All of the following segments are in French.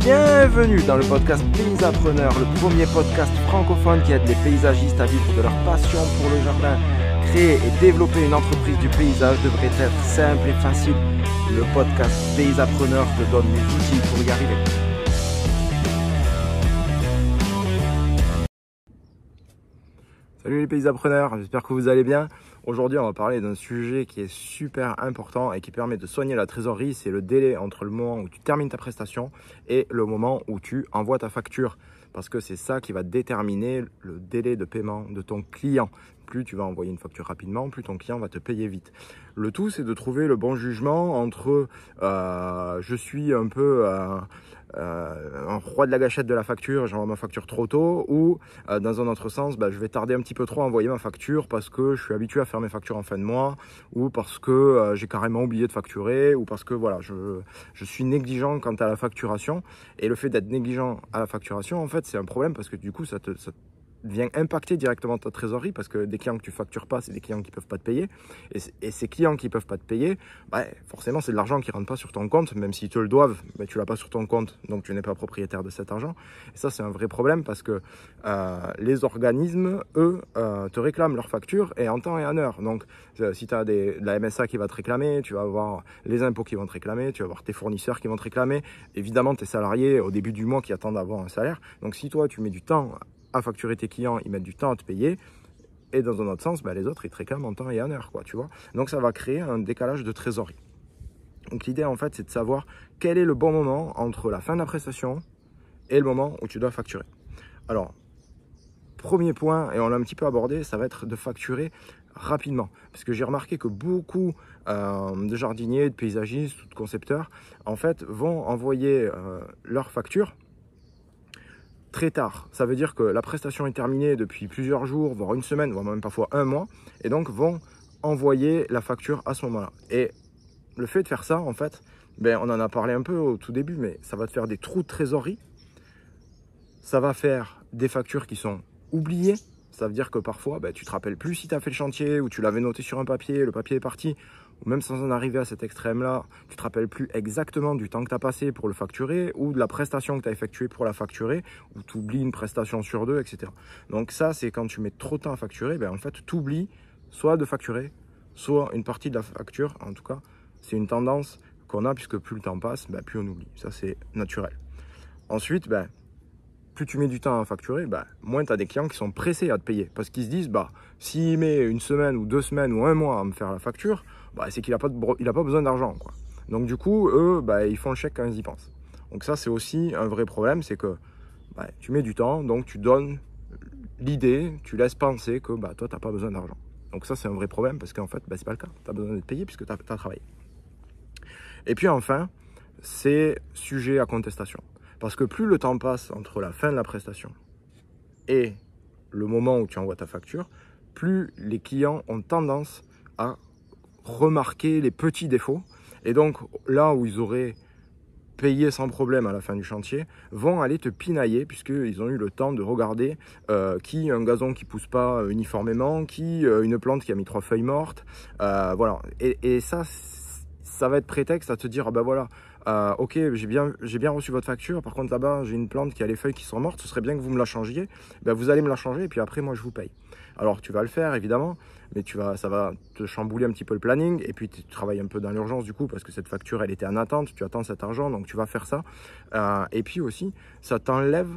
Bienvenue dans le podcast Paysapreneur, le premier podcast francophone qui aide les paysagistes à vivre de leur passion pour le jardin. Créer et développer une entreprise du paysage devrait être simple et facile. Le podcast Paysapreneur te donne les outils pour y arriver. Salut les paysapreneurs, j'espère que vous allez bien. Aujourd'hui, on va parler d'un sujet qui est super important et qui permet de soigner la trésorerie. C'est le délai entre le moment où tu termines ta prestation et le moment où tu envoies ta facture. Parce que c'est ça qui va déterminer le délai de paiement de ton client. Plus tu vas envoyer une facture rapidement, plus ton client va te payer vite. Le tout, c'est de trouver le bon jugement entre euh, je suis un peu... Euh, euh, un roi de la gâchette de la facture, j'envoie ma facture trop tôt, ou euh, dans un autre sens, bah, je vais tarder un petit peu trop à envoyer ma facture parce que je suis habitué à faire mes factures en fin de mois, ou parce que euh, j'ai carrément oublié de facturer, ou parce que voilà, je, je suis négligent quant à la facturation. Et le fait d'être négligent à la facturation, en fait, c'est un problème parce que du coup, ça te, ça vient impacter directement ta trésorerie parce que des clients que tu factures pas, c'est des clients qui peuvent pas te payer. Et, ces clients qui peuvent pas te payer, bah, forcément, c'est de l'argent qui rentre pas sur ton compte, même s'ils te le doivent, mais tu l'as pas sur ton compte, donc tu n'es pas propriétaire de cet argent. Et ça, c'est un vrai problème parce que euh, les organismes, eux, euh, te réclament leurs factures et en temps et en heure. Donc, euh, si tu as des, la MSA qui va te réclamer, tu vas avoir les impôts qui vont te réclamer, tu vas avoir tes fournisseurs qui vont te réclamer, évidemment tes salariés au début du mois qui attendent d'avoir un salaire. Donc, si toi, tu mets du temps à facturer tes clients, ils mettent du temps à te payer. Et dans un autre sens, bah, les autres, ils te réclament en temps et en heure, quoi, tu vois. Donc ça va créer un décalage de trésorerie. Donc l'idée, en fait, c'est de savoir quel est le bon moment entre la fin de la prestation et le moment où tu dois facturer. Alors, premier point, et on l'a un petit peu abordé, ça va être de facturer rapidement. Parce que j'ai remarqué que beaucoup euh, de jardiniers, de paysagistes de concepteurs, en fait, vont envoyer euh, leurs factures très tard. Ça veut dire que la prestation est terminée depuis plusieurs jours, voire une semaine, voire même parfois un mois, et donc vont envoyer la facture à ce moment-là. Et le fait de faire ça, en fait, ben, on en a parlé un peu au tout début, mais ça va te faire des trous de trésorerie. Ça va faire des factures qui sont oubliées. Ça veut dire que parfois, ben, tu te rappelles plus si tu as fait le chantier ou tu l'avais noté sur un papier, le papier est parti même sans en arriver à cet extrême-là, tu te rappelles plus exactement du temps que tu as passé pour le facturer ou de la prestation que tu as effectuée pour la facturer, ou tu oublies une prestation sur deux, etc. Donc ça, c'est quand tu mets trop de temps à facturer, ben en fait, tu oublies soit de facturer, soit une partie de la facture. En tout cas, c'est une tendance qu'on a puisque plus le temps passe, ben, plus on oublie. Ça, c'est naturel. Ensuite, ben, plus tu mets du temps à facturer, ben, moins tu as des clients qui sont pressés à te payer. Parce qu'ils se disent, bah, s'il met une semaine ou deux semaines ou un mois à me faire la facture, bah, c'est qu'il n'a pas, pas besoin d'argent. Donc du coup, eux, bah, ils font le chèque quand ils y pensent. Donc ça, c'est aussi un vrai problème, c'est que bah, tu mets du temps, donc tu donnes l'idée, tu laisses penser que toi, tu n'as pas besoin d'argent. Donc ça, c'est un vrai problème parce qu'en fait, bah, ce n'est pas le cas. Tu as besoin d'être payé puisque tu as, travaillé. Et puis enfin, c'est sujet à contestation. Parce que plus le temps passe entre la fin de la prestation et le moment où tu envoies ta facture, plus les clients ont tendance à remarquer les petits défauts. Et donc là où ils auraient payé sans problème à la fin du chantier, vont aller te pinailler puisqu'ils ont eu le temps de regarder euh, qui un gazon qui pousse pas uniformément, qui euh, une plante qui a mis trois feuilles mortes, euh, voilà. Et, et, ça, ça va être prétexte à te dire, ah ben voilà, euh, ok, j'ai bien, bien reçu votre facture, par contre là-bas j'ai une plante qui a les feuilles qui sont mortes, ce serait bien que vous me la changiez, ben, vous allez me la changer et puis après moi je vous paye. Alors tu vas le faire évidemment, mais tu vas, ça va te chambouler un petit peu le planning et puis tu travailles un peu dans l'urgence du coup parce que cette facture elle était en attente, tu attends cet argent donc tu vas faire ça. Euh, et puis aussi ça t'enlève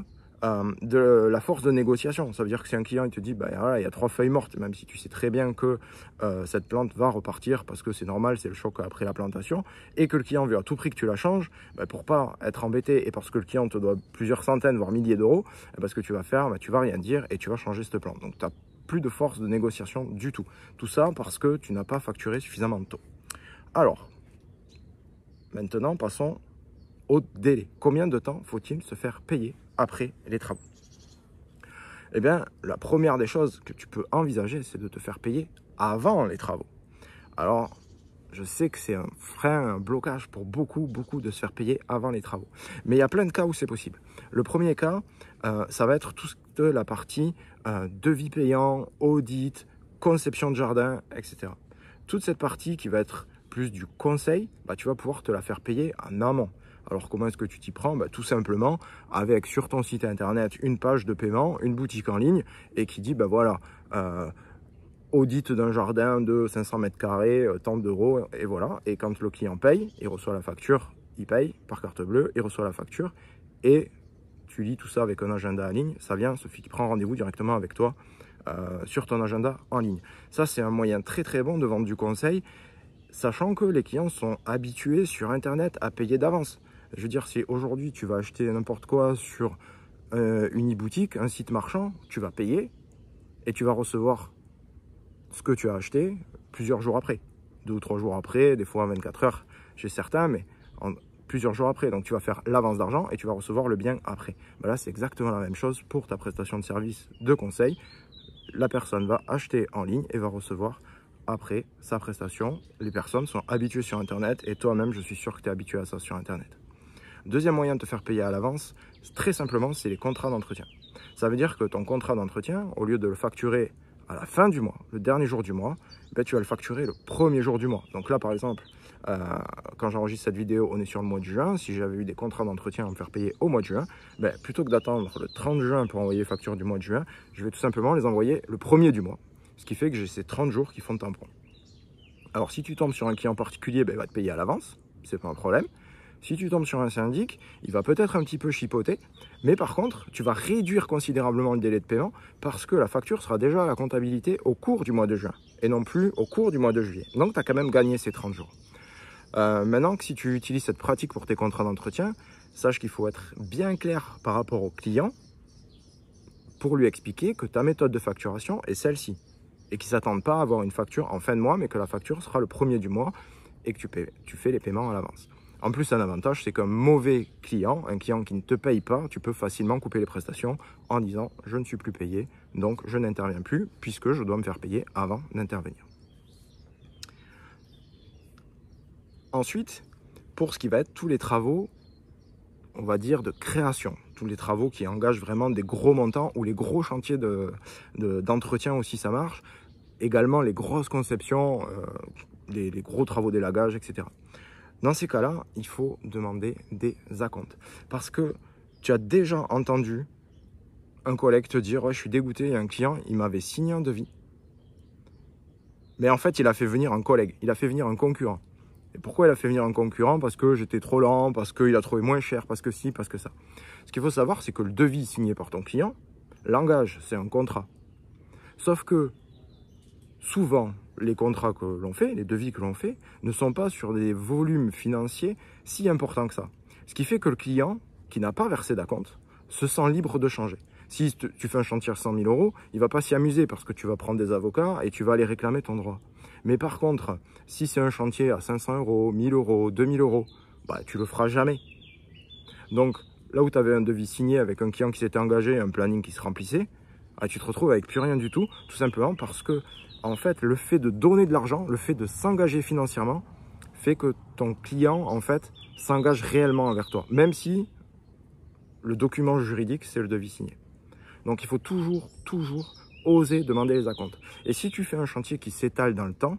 euh, de la force de négociation. Ça veut dire que si un client il te dit, bah, voilà, il y a trois feuilles mortes, même si tu sais très bien que euh, cette plante va repartir parce que c'est normal, c'est le choc après la plantation, et que le client veut à tout prix que tu la changes, bah, pour pas être embêté et parce que le client te doit plusieurs centaines, voire milliers d'euros, parce que tu vas faire, bah, tu vas rien dire et tu vas changer cette plante. Donc tu n'as plus de force de négociation du tout. Tout ça parce que tu n'as pas facturé suffisamment de taux. Alors, maintenant passons délai. Combien de temps faut-il se faire payer après les travaux? Eh bien, la première des choses que tu peux envisager, c'est de te faire payer avant les travaux. Alors, je sais que c'est un frein, un blocage pour beaucoup, beaucoup de se faire payer avant les travaux. Mais il y a plein de cas où c'est possible. Le premier cas, euh, ça va être toute la partie euh, devis payant, audit, conception de jardin, etc. Toute cette partie qui va être plus du conseil, bah, tu vas pouvoir te la faire payer en amont. Alors comment est-ce que tu t'y prends bah, Tout simplement avec sur ton site internet une page de paiement, une boutique en ligne et qui dit, ben voilà, euh, audit d'un jardin de 500 mètres carrés, euh, tant d'euros, et voilà. Et quand le client paye, il reçoit la facture, il paye par carte bleue, il reçoit la facture, et tu lis tout ça avec un agenda en ligne, ça vient, Sophie qui prend rendez-vous directement avec toi euh, sur ton agenda en ligne. Ça, c'est un moyen très très bon de vendre du conseil, sachant que les clients sont habitués sur Internet à payer d'avance. Je veux dire, si aujourd'hui tu vas acheter n'importe quoi sur euh, une e-boutique, un site marchand, tu vas payer et tu vas recevoir ce que tu as acheté plusieurs jours après. Deux ou trois jours après, des fois 24 heures chez certains, mais plusieurs jours après. Donc tu vas faire l'avance d'argent et tu vas recevoir le bien après. Ben là, c'est exactement la même chose pour ta prestation de service de conseil. La personne va acheter en ligne et va recevoir après sa prestation. Les personnes sont habituées sur Internet et toi-même, je suis sûr que tu es habitué à ça sur Internet. Deuxième moyen de te faire payer à l'avance, très simplement, c'est les contrats d'entretien. Ça veut dire que ton contrat d'entretien, au lieu de le facturer à la fin du mois, le dernier jour du mois, ben, tu vas le facturer le premier jour du mois. Donc là, par exemple, euh, quand j'enregistre cette vidéo, on est sur le mois de juin. Si j'avais eu des contrats d'entretien à me faire payer au mois de juin, ben, plutôt que d'attendre le 30 juin pour envoyer les factures du mois de juin, je vais tout simplement les envoyer le premier du mois. Ce qui fait que j'ai ces 30 jours qui font tampon. Alors si tu tombes sur un client particulier, ben, il va te payer à l'avance, c'est pas un problème. Si tu tombes sur un syndic, il va peut-être un petit peu chipoter, mais par contre, tu vas réduire considérablement le délai de paiement parce que la facture sera déjà à la comptabilité au cours du mois de juin et non plus au cours du mois de juillet. Donc, tu as quand même gagné ces 30 jours. Euh, maintenant que si tu utilises cette pratique pour tes contrats d'entretien, sache qu'il faut être bien clair par rapport au client pour lui expliquer que ta méthode de facturation est celle-ci et qu'il ne s'attende pas à avoir une facture en fin de mois, mais que la facture sera le premier du mois et que tu fais les paiements à l'avance. En plus, un avantage, c'est qu'un mauvais client, un client qui ne te paye pas, tu peux facilement couper les prestations en disant je ne suis plus payé, donc je n'interviens plus puisque je dois me faire payer avant d'intervenir. Ensuite, pour ce qui va être tous les travaux, on va dire de création, tous les travaux qui engagent vraiment des gros montants ou les gros chantiers d'entretien aussi ça marche, également les grosses conceptions, euh, les, les gros travaux d'élagage, etc. Dans ces cas-là, il faut demander des acomptes. Parce que tu as déjà entendu un collègue te dire Je suis dégoûté, il y a un client, il m'avait signé un devis. Mais en fait, il a fait venir un collègue, il a fait venir un concurrent. Et pourquoi il a fait venir un concurrent? Parce que j'étais trop lent, parce qu'il a trouvé moins cher, parce que si, parce que ça. Ce qu'il faut savoir, c'est que le devis signé par ton client, l'engage, c'est un contrat. Sauf que souvent, les contrats que l'on fait, les devis que l'on fait, ne sont pas sur des volumes financiers si importants que ça. Ce qui fait que le client, qui n'a pas versé d'acompte, se sent libre de changer. Si tu fais un chantier à 100 000 euros, il va pas s'y amuser parce que tu vas prendre des avocats et tu vas aller réclamer ton droit. Mais par contre, si c'est un chantier à 500 euros, 1000 euros, 2000 euros, bah, tu le feras jamais. Donc, là où tu avais un devis signé avec un client qui s'était engagé, un planning qui se remplissait, bah, tu te retrouves avec plus rien du tout, tout simplement parce que en fait, le fait de donner de l'argent, le fait de s'engager financièrement, fait que ton client, en fait, s'engage réellement envers toi, même si le document juridique, c'est le devis signé. Donc, il faut toujours, toujours oser demander les acomptes. Et si tu fais un chantier qui s'étale dans le temps,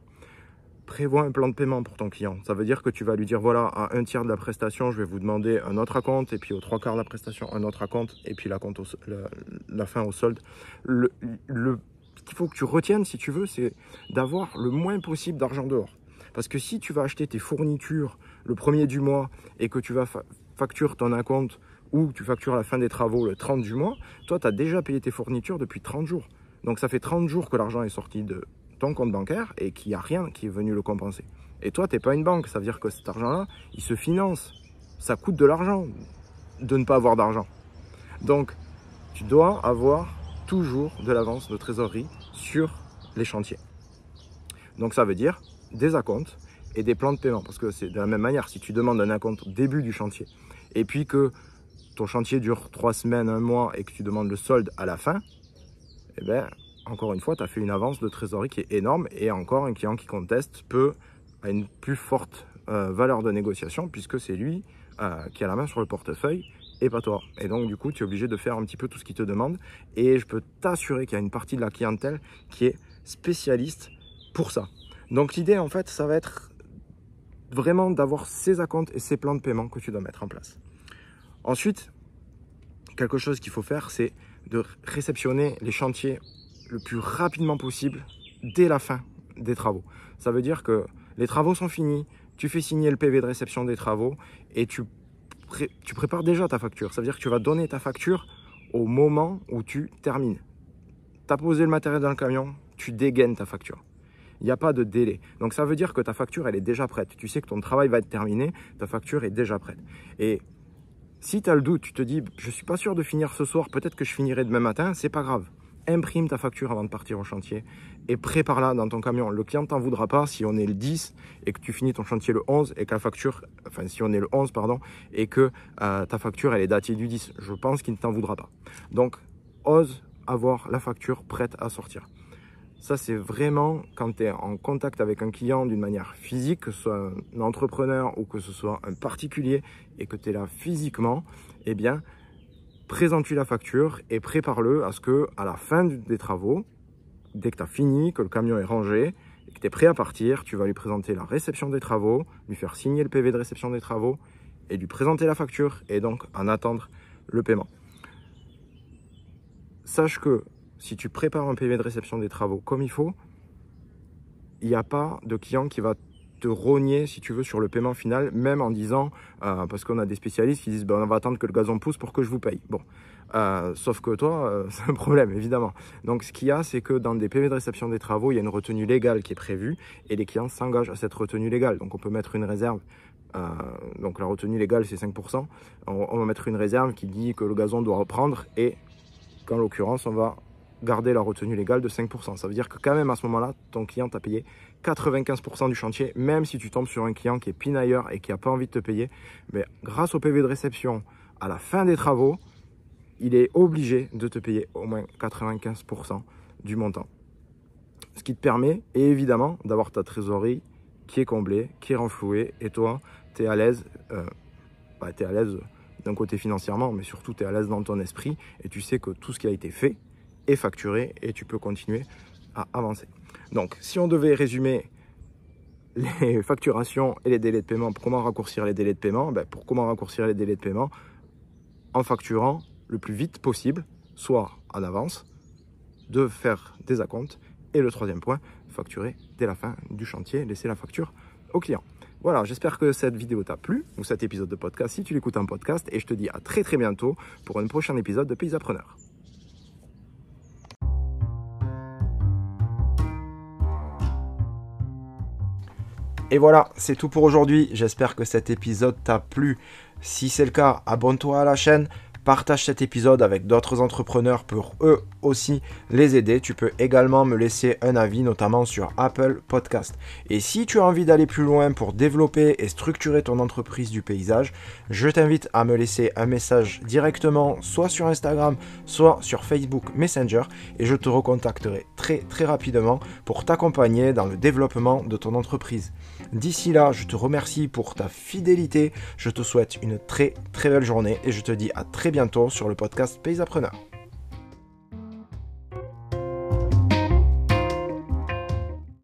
prévois un plan de paiement pour ton client. Ça veut dire que tu vas lui dire, voilà, à un tiers de la prestation, je vais vous demander un autre acompte, et puis aux trois quarts de la prestation, un autre acompte, et puis la, la, fin au solde. Le qu'il faut que tu retiennes, si tu veux, c'est d'avoir le moins possible d'argent dehors. Parce que si tu vas acheter tes fournitures le premier du mois et que tu vas facturer ton acompte ou tu factures la fin des travaux le 30 du mois, toi, tu as déjà payé tes fournitures depuis 30 jours. Donc ça fait 30 jours que l'argent est sorti de ton compte bancaire et qu'il n'y a rien qui est venu le compenser. Et toi, tu n'es pas une banque, ça veut dire que cet argent-là, il se finance. Ça coûte de l'argent de ne pas avoir d'argent. Donc, tu dois avoir toujours de l'avance de trésorerie sur les chantiers. Donc ça veut dire des acomptes et des plans de paiement. Parce que c'est de la même manière, si tu demandes un acompte au début du chantier et puis que ton chantier dure trois semaines, un mois et que tu demandes le solde à la fin, eh bien, encore une fois, tu as fait une avance de trésorerie qui est énorme et encore un client qui conteste peut avoir une plus forte euh, valeur de négociation puisque c'est lui euh, qui a la main sur le portefeuille et pas toi. Et donc, du coup, tu es obligé de faire un petit peu tout ce qu'il te demande. Et je peux t'assurer qu'il y a une partie de la clientèle qui est spécialiste pour ça. Donc, l'idée, en fait, ça va être vraiment d'avoir ces acomptes et ces plans de paiement que tu dois mettre en place. Ensuite, quelque chose qu'il faut faire, c'est de réceptionner les chantiers le plus rapidement possible dès la fin des travaux. Ça veut dire que les travaux sont finis, tu fais signer le PV de réception des travaux et tu, tu prépares déjà ta facture. Ça veut dire que tu vas donner ta facture au moment où tu termines. Tu as posé le matériel dans le camion, tu dégaines ta facture. Il n'y a pas de délai. Donc ça veut dire que ta facture, elle est déjà prête. Tu sais que ton travail va être terminé, ta facture est déjà prête. Et si tu as le doute, tu te dis, je ne suis pas sûr de finir ce soir, peut-être que je finirai demain matin, c'est pas grave. Imprime ta facture avant de partir au chantier et prépare-la dans ton camion. Le client t'en voudra pas si on est le 10 et que tu finis ton chantier le 11 et que la facture, enfin si on est le 11 pardon, et que euh, ta facture elle est datée du 10. Je pense qu'il ne t'en voudra pas. Donc ose avoir la facture prête à sortir. Ça, c'est vraiment quand tu es en contact avec un client d'une manière physique, que ce soit un entrepreneur ou que ce soit un particulier, et que tu es là physiquement, eh bien, présente-lui la facture et prépare-le à ce que, à la fin des travaux, dès que tu as fini, que le camion est rangé que tu es prêt à partir, tu vas lui présenter la réception des travaux, lui faire signer le PV de réception des travaux et lui présenter la facture et donc en attendre le paiement. Sache que si tu prépares un PV de réception des travaux comme il faut, il n'y a pas de client qui va te rogner, si tu veux, sur le paiement final, même en disant, euh, parce qu'on a des spécialistes qui disent, ben, on va attendre que le gazon pousse pour que je vous paye. Bon, euh, sauf que toi, euh, c'est un problème, évidemment. Donc, ce qu'il y a, c'est que dans des PV de réception des travaux, il y a une retenue légale qui est prévue et les clients s'engagent à cette retenue légale. Donc, on peut mettre une réserve. donc, la retenue légale, c'est 5%. On, on va mettre une réserve qui dit que le gazon doit reprendre et qu'en l'occurrence, on va garder la retenue légale de 5%. Ça veut dire que quand même à ce moment-là, ton client t'a payé 95% du chantier, même si tu tombes sur un client qui est pinailleur et qui n'a pas envie de te payer. Mais grâce au PV de réception, à la fin des travaux, il est obligé de te payer au moins 95% du montant. Ce qui te permet, évidemment, d'avoir ta trésorerie qui est comblée, qui est renflouée, et toi, tu es à l'aise, euh, bah, tu es à l'aise d'un côté financièrement, mais surtout tu es à l'aise dans ton esprit, et tu sais que tout ce qui a été fait, est facturé et tu peux continuer à avancer. Donc, si on devait résumer les facturations et les délais de paiement, comment raccourcir les délais de paiement ben, Pour comment raccourcir les délais de paiement En facturant le plus vite possible, soit en avance, de faire des acomptes. Et le troisième point, facturer dès la fin du chantier, laisser la facture au client. Voilà, j'espère que cette vidéo t'a plu, ou cet épisode de podcast, si tu l'écoutes en podcast, et je te dis à très très bientôt pour un prochain épisode de Pays Appreneur. Et voilà, c'est tout pour aujourd'hui. J'espère que cet épisode t'a plu. Si c'est le cas, abonne-toi à la chaîne, Partage cet épisode avec d'autres entrepreneurs pour eux aussi les aider. Tu peux également me laisser un avis, notamment sur Apple Podcast. Et si tu as envie d'aller plus loin pour développer et structurer ton entreprise du paysage, je t'invite à me laisser un message directement, soit sur Instagram, soit sur Facebook Messenger, et je te recontacterai très très rapidement pour t'accompagner dans le développement de ton entreprise. D'ici là, je te remercie pour ta fidélité. Je te souhaite une très très belle journée et je te dis à très bientôt sur le podcast Pays Appreneur.